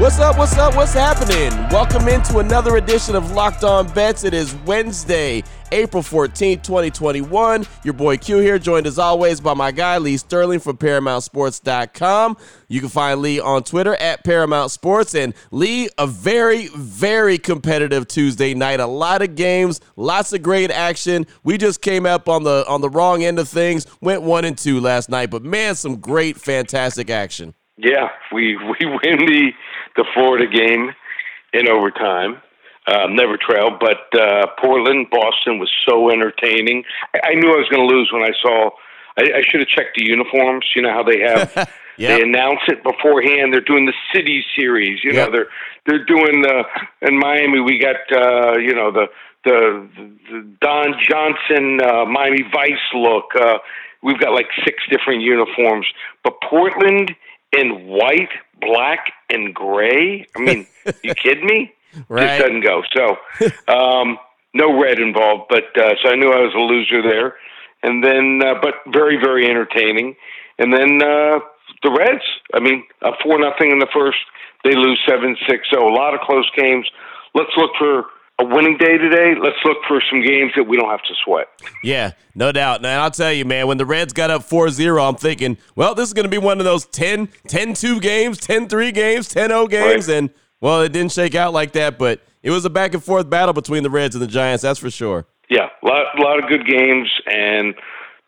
What's up? What's up? What's happening? Welcome into another edition of Locked On Bets. It is Wednesday, April 14th, 2021. Your boy Q here, joined as always by my guy Lee Sterling from ParamountSports.com. You can find Lee on Twitter at Paramount Sports. And Lee, a very, very competitive Tuesday night. A lot of games, lots of great action. We just came up on the on the wrong end of things. Went one and two last night, but man, some great, fantastic action. Yeah, we we win the the Florida game in overtime. Um, never trailed, but uh, Portland, Boston was so entertaining. I, I knew I was going to lose when I saw. I, I should have checked the uniforms. You know how they have yep. they announce it beforehand. They're doing the City Series. You yep. know they're they're doing the in Miami. We got uh, you know the the, the Don Johnson uh, Miami Vice look. Uh, we've got like six different uniforms, but Portland in white, black, and gray. I mean, you kidding me? Right. Just doesn't go. So, um, no red involved, but uh, so I knew I was a loser there. And then, uh, but very, very entertaining. And then uh, the Reds. I mean, a four nothing in the first. They lose seven six. So a lot of close games. Let's look for a winning day today. Let's look for some games that we don't have to sweat. Yeah, no doubt. And I'll tell you, man, when the Reds got up 4-0, I'm thinking, well, this is going to be one of those 10 10-2 games, 10-3 games, 10-0 games right. and well, it didn't shake out like that, but it was a back and forth battle between the Reds and the Giants, that's for sure. Yeah, a lot, a lot of good games and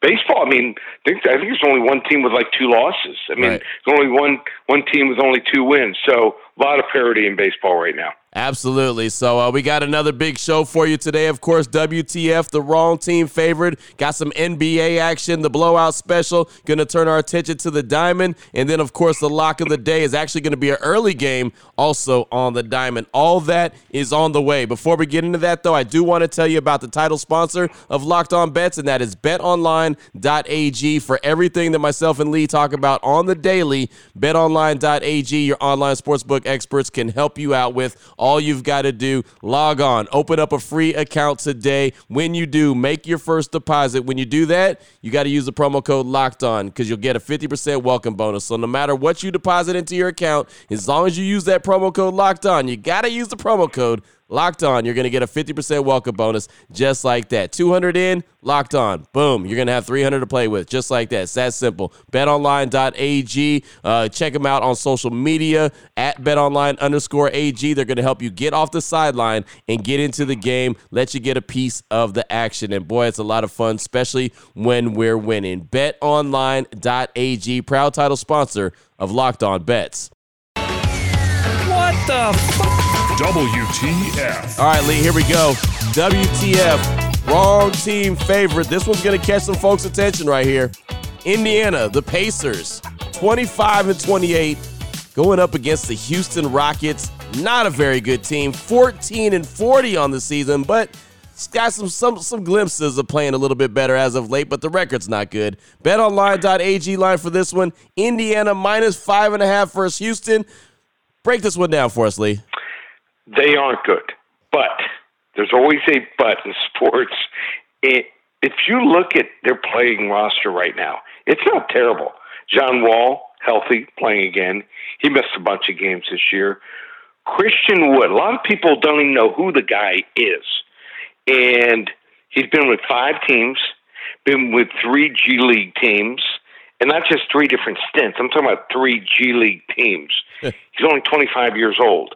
baseball. I mean, I think, I think there's only one team with like two losses. I mean, right. there's only one one team with only two wins. So a lot of parity in baseball right now. Absolutely. So uh, we got another big show for you today. Of course, WTF, the wrong team favored. Got some NBA action, the blowout special. Going to turn our attention to the diamond. And then, of course, the lock of the day is actually going to be an early game also on the diamond. All that is on the way. Before we get into that, though, I do want to tell you about the title sponsor of Locked On Bets, and that is betonline.ag for everything that myself and Lee talk about on the daily. Betonline.ag, your online sportsbook experts, can help you out with all you've got to do, log on, open up a free account today. When you do, make your first deposit. When you do that, you got to use the promo code locked on because you'll get a 50% welcome bonus. So no matter what you deposit into your account, as long as you use that promo code locked on, you got to use the promo code Locked on, you're going to get a 50% welcome bonus just like that. 200 in, locked on. Boom, you're going to have 300 to play with just like that. It's that simple. BetOnline.ag. Uh, check them out on social media at BetOnline underscore AG. They're going to help you get off the sideline and get into the game, let you get a piece of the action. And boy, it's a lot of fun, especially when we're winning. BetOnline.ag, proud title sponsor of Locked On Bets. What the fuck? WTF. All right, Lee, here we go. WTF. Wrong team favorite. This one's going to catch some folks' attention right here. Indiana, the Pacers, 25 and 28, going up against the Houston Rockets. Not a very good team. 14 and 40 on the season, but it's got some some some glimpses of playing a little bit better as of late, but the record's not good. BetOnline.ag line for this one: Indiana minus five and a half versus Houston. Break this one down for us, Lee they aren't good. But there's always a but in sports. It, if you look at their playing roster right now, it's not terrible. John Wall, healthy, playing again. He missed a bunch of games this year. Christian Wood, a lot of people don't even know who the guy is. And he's been with five teams, been with three G League teams, and not just three different stints. I'm talking about three G League teams. he's only 25 years old.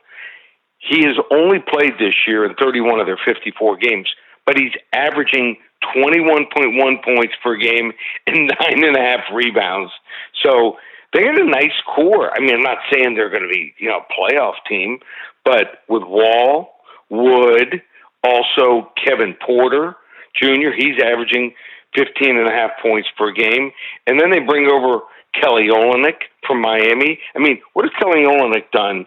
He has only played this year in 31 of their 54 games, but he's averaging 21.1 points per game and nine and a half rebounds. So they got a nice core. I mean, I'm not saying they're going to be, you know, a playoff team, but with Wall, Wood, also Kevin Porter Jr., he's averaging 15 and a half points per game. And then they bring over Kelly Olynyk from Miami. I mean, what has Kelly Olynyk done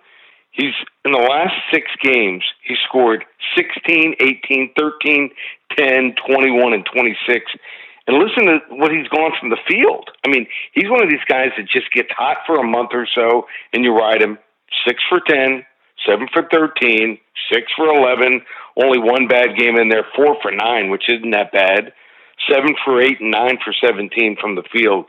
He's in the last six games, he scored 16, 18, 13, 10, 21, and 26. And listen to what he's gone from the field. I mean, he's one of these guys that just gets hot for a month or so, and you ride him six for ten, seven for 13, six for 11, only one bad game in there, four for nine, which isn't that bad, seven for eight, and nine for 17 from the field.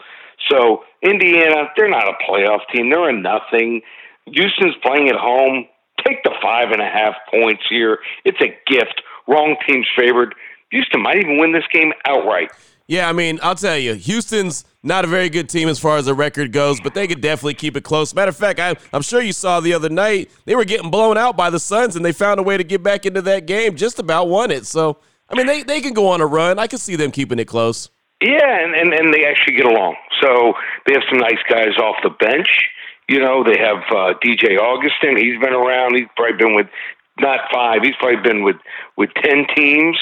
So, Indiana, they're not a playoff team. They're a nothing. Houston's playing at home. Take the five and a half points here. It's a gift. Wrong team's favored. Houston might even win this game outright. Yeah, I mean, I'll tell you, Houston's not a very good team as far as the record goes, but they could definitely keep it close. Matter of fact, I, am sure you saw the other night they were getting blown out by the Suns, and they found a way to get back into that game. Just about won it. So, I mean, they, they can go on a run. I can see them keeping it close. Yeah, and, and, and they actually get along. So they have some nice guys off the bench. You know, they have uh, DJ Augustin. He's been around. He's probably been with not five. He's probably been with with ten teams.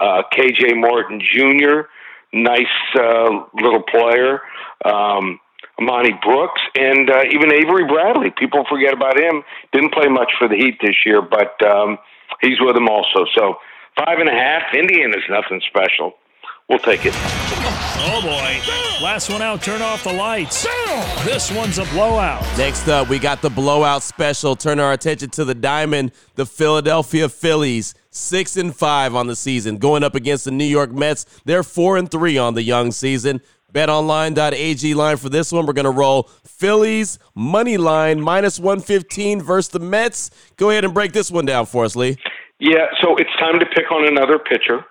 Uh, KJ Martin Jr nice uh, little player. Um, Armoni Brooks and uh, even Avery Bradley. People forget about him. Didn't play much for the Heat this year, but um, he's with them also. So five and a half. Indiana's nothing special. We'll take it. Oh boy. Last one out, turn off the lights. This one's a blowout. Next up, we got the blowout special. Turn our attention to the diamond, the Philadelphia Phillies. Six and five on the season, going up against the New York Mets. They're four and three on the young season. BetOnline.ag line for this one. We're going to roll Phillies money line minus 115 versus the Mets. Go ahead and break this one down for us, Lee. Yeah, so it's time to pick on another pitcher.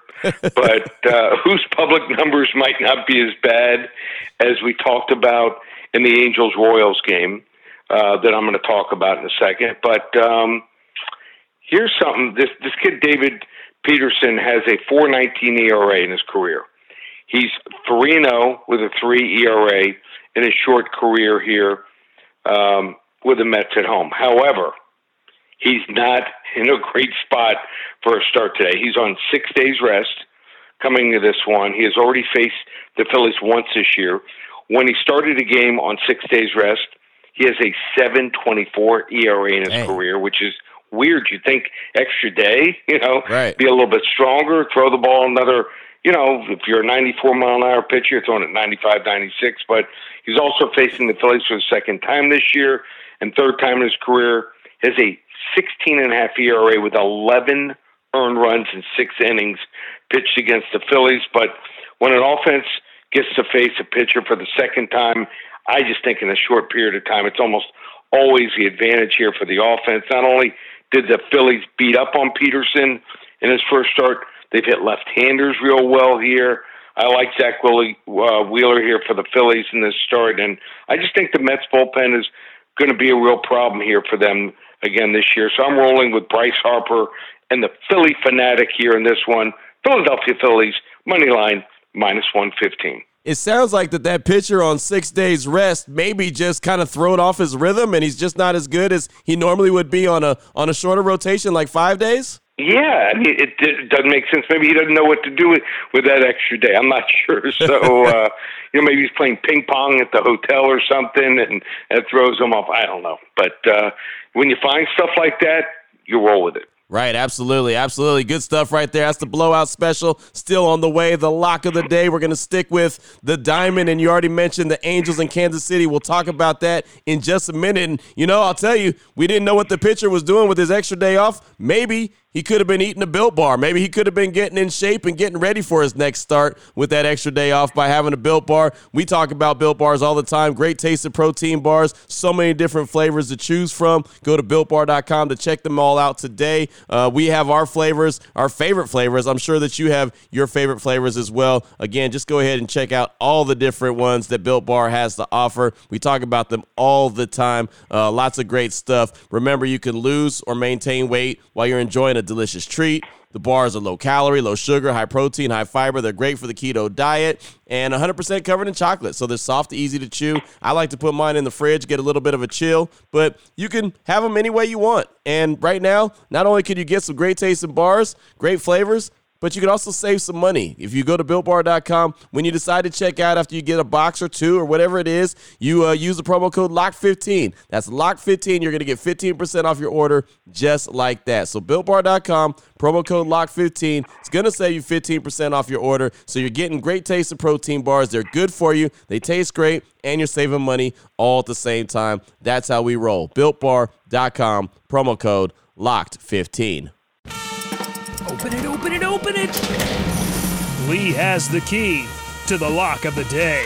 But uh, whose public numbers might not be as bad as we talked about in the Angels Royals game uh, that I'm going to talk about in a second. But um, here's something: this this kid David Peterson has a 4.19 ERA in his career. He's 3 0 with a 3 ERA in his short career here um, with the Mets at home. However, He's not in a great spot for a start today. He's on six days rest coming to this one. He has already faced the Phillies once this year. When he started a game on six days rest, he has a 7.24 ERA in his hey. career, which is weird. You'd think extra day, you know, right. be a little bit stronger, throw the ball another, you know, if you're a 94 mile an hour pitcher, you're throwing at 95, 96. But he's also facing the Phillies for the second time this year and third time in his career. Has a 16 and a half ERA with 11 earned runs in six innings pitched against the Phillies. But when an offense gets to face a pitcher for the second time, I just think in a short period of time, it's almost always the advantage here for the offense. Not only did the Phillies beat up on Peterson in his first start, they've hit left-handers real well here. I like Zack uh, Wheeler here for the Phillies in this start, and I just think the Mets bullpen is going to be a real problem here for them again this year. So I'm rolling with Bryce Harper and the Phillie Phanatic here in this one. Philadelphia Phillies money line minus 115 it sounds like that that pitcher on six days rest maybe just kind of thrown off his rhythm and he's just not as good as he normally would be on a on a shorter rotation like five days yeah I mean, it, it doesn't make sense maybe he doesn't know what to do with with that extra day i'm not sure so uh you know maybe he's playing ping pong at the hotel or something and that throws him off i don't know but uh when you find stuff like that, you roll with it. Right, absolutely, absolutely. Good stuff right there. That's the blowout special. Still on the way. The lock of the day. We're going to stick with the diamond. And you already mentioned the Angels in Kansas City. We'll talk about that in just a minute. And, you know, I'll tell you, we didn't know what the pitcher was doing with his extra day off. Maybe he could have been eating a built bar. Maybe he could have been getting in shape and getting ready for his next start with that extra day off by having a built bar. We talk about built bars all the time. Great taste of protein bars, so many different flavors to choose from. Go to builtbar.com to check them all out today. Uh, we have our flavors, our favorite flavors. I'm sure that you have your favorite flavors as well. Again, just go ahead and check out all the different ones that Built Bar has to offer. We talk about them all the time. Uh, lots of great stuff. Remember, you can lose or maintain weight while you're enjoying a delicious treat. The bars are low calorie, low sugar, high protein, high fiber. They're great for the keto diet and 100% covered in chocolate. So they're soft, easy to chew. I like to put mine in the fridge, get a little bit of a chill, but you can have them any way you want. And right now, not only can you get some great tasting bars, great flavors, but you can also save some money. If you go to builtbar.com, when you decide to check out after you get a box or two or whatever it is, you uh, use the promo code LOCK15. That's LOCK15. You're going to get 15% off your order just like that. So builtbar.com, promo code LOCK15. It's going to save you 15% off your order. So you're getting great taste of protein bars. They're good for you. They taste great and you're saving money all at the same time. That's how we roll. BuiltBar.com, promo code LOCKED15. Open it, open it, open it. Lee has the key to the lock of the day.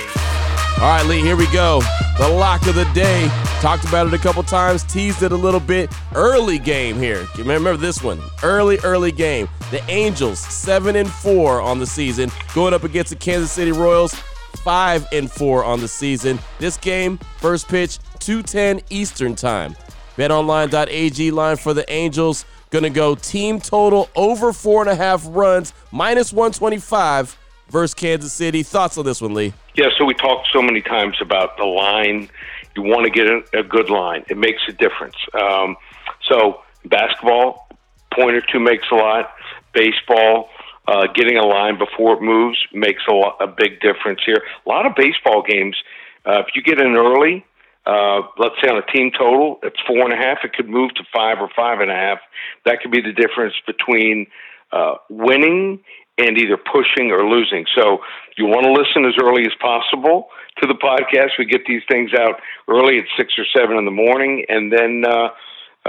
All right, Lee, here we go. The lock of the day. Talked about it a couple times, teased it a little bit. Early game here. Remember this one. Early, early game. The Angels, 7 and 4 on the season, going up against the Kansas City Royals, 5 and 4 on the season. This game, first pitch, 210 Eastern Time. BetOnline.ag line for the Angels. Gonna go team total over four and a half runs, minus 125 versus Kansas City. Thoughts on this one, Lee? Yeah, so we talked so many times about the line. You want to get a, a good line, it makes a difference. Um, so, basketball, point or two makes a lot. Baseball, uh, getting a line before it moves makes a, lot, a big difference here. A lot of baseball games, uh, if you get in early, uh, let's say on a team total, it's four and a half. It could move to five or five and a half. That could be the difference between uh, winning and either pushing or losing. So you want to listen as early as possible to the podcast. We get these things out early at six or seven in the morning, and then. Uh,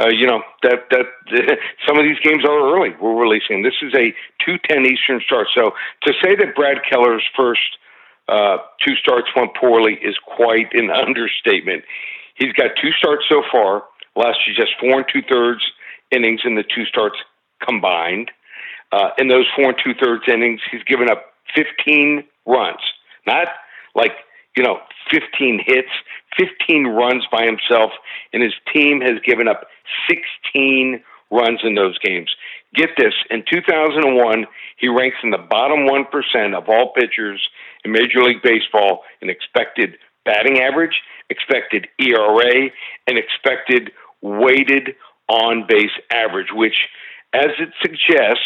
uh, you know that that some of these games are early. We're releasing. This is a two ten Eastern start. So to say that Brad Keller's first uh, two starts went poorly is quite an understatement. He's got two starts so far. Last year, just four and two thirds innings in the two starts combined. Uh, in those four and two thirds innings, he's given up 15 runs. Not like, you know, 15 hits, 15 runs by himself, and his team has given up 16 runs in those games. Get this, in 2001, he ranks in the bottom 1% of all pitchers in Major League Baseball in expected batting average, expected ERA, and expected weighted on base average, which, as it suggests,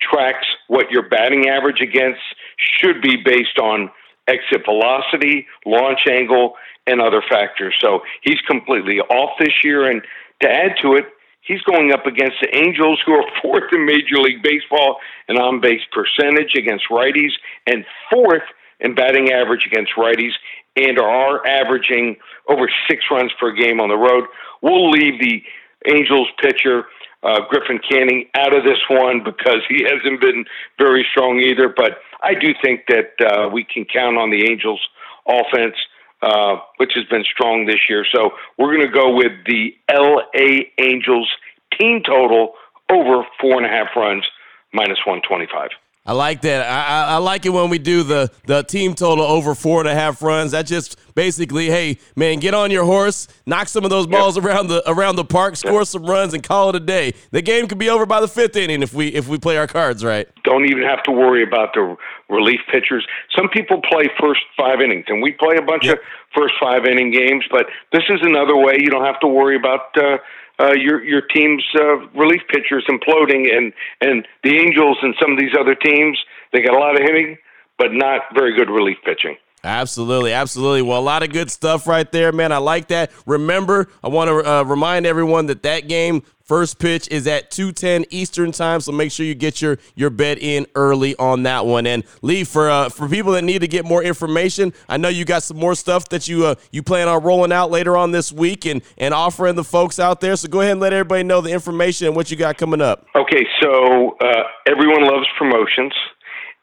tracks what your batting average against should be based on exit velocity, launch angle, and other factors. So he's completely off this year. And to add to it, he's going up against the Angels, who are fourth in Major League Baseball in on base percentage against righties and fourth in batting average against righties and are averaging over six runs per game on the road. We'll leave the Angels pitcher uh, Griffin Canning out of this one because he hasn't been very strong either. But I do think that uh, we can count on the Angels' offense, uh, which has been strong this year. So we're going to go with the L.A. Angels team total over four and a half runs, minus 125. I like that. I, I, like it when we do the the team total over four and a half runs. That just basically, hey man, get on your horse, knock some of those balls yep. around the around the park, score some runs, and call it a day. The game could be over by the fifth inning if we if we play our cards right. Don't even have to worry about the relief pitchers. Some people play first five innings, and we play a bunch yep. of first five inning games. But this is another way you don't have to worry about. Uh, uh, your your team's uh, relief pitchers imploding, and and the Angels and some of these other teams they got a lot of hitting, but not very good relief pitching. Absolutely, absolutely. Well, a lot of good stuff right there, man. I like that. Remember, I want to uh, remind everyone that that game first pitch is at 2:10 Eastern time, so make sure you get your your bet in early on that one. And Lee, for uh, for people that need to get more information, I know you got some more stuff that you uh, you plan on rolling out later on this week and and offering the folks out there. So go ahead and let everybody know the information and what you got coming up. Okay, so uh, everyone loves promotions,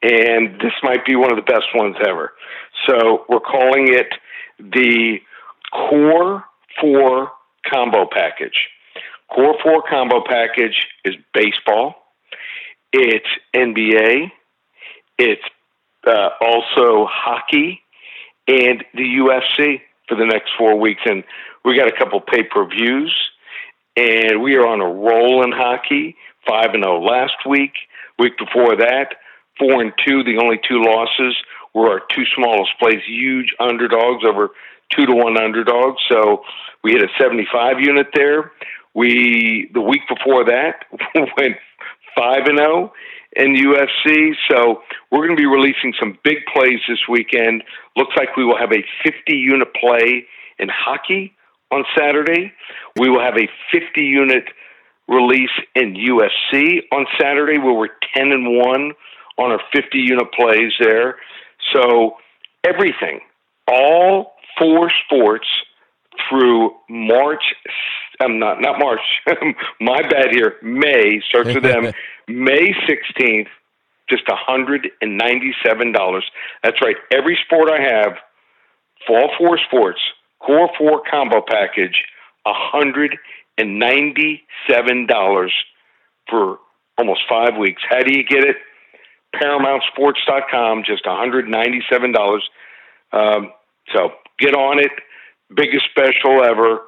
and this might be one of the best ones ever. So we're calling it the Core 4 Combo Package. Core 4 Combo Package is baseball, it's NBA, it's uh, also hockey, and the UFC for the next four weeks. And we got a couple pay per views, and we are on a roll in hockey. Five and zero oh last week. Week before that, four and two. The only two losses were our two smallest plays, huge underdogs over two to one underdogs. So we hit a 75 unit there. We the week before that went five and zero, oh, in UFC. So we're going to be releasing some big plays this weekend. Looks like we will have a 50 unit play in hockey on Saturday. We will have a 50 unit release in UFC on Saturday where we're 10 and 1 on our 50 unit plays there. So everything, all four sports through March. I'm not not March. My bad here. May starts with them. May 16th, just $197. That's right. Every sport I have, for all four sports, core four combo package, $197 for almost five weeks. How do you get it? ParamountSports.com, just $197. Um, so get on it. Biggest special ever.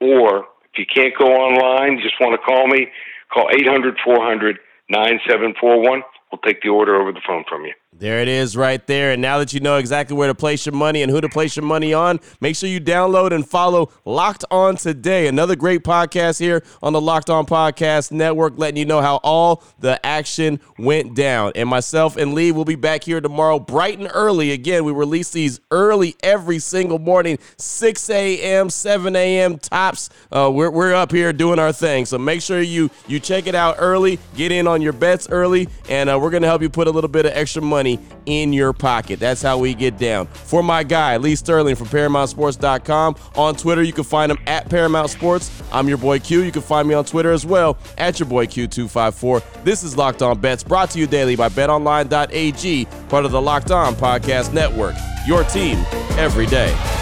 Or if you can't go online, you just want to call me, call 800 400 9741. We'll take the order over the phone from you. There it is right there. And now that you know exactly where to place your money and who to place your money on, make sure you download and follow Locked On Today. Another great podcast here on the Locked On Podcast Network, letting you know how all the action went down. And myself and Lee will be back here tomorrow bright and early. Again, we release these early every single morning, 6 a.m., 7 a.m. tops. Uh, we're, we're up here doing our thing. So make sure you, you check it out early, get in on your bets early, and uh, we're going to help you put a little bit of extra money money in your pocket. That's how we get down. For my guy, Lee Sterling from ParamountSports.com. On Twitter, you can find him at Paramount Sports. I'm your boy Q. You can find me on Twitter as well at your boy Q254. This is Locked On Bets, brought to you daily by BetOnline.ag, part of the Locked On Podcast Network. Your team every day.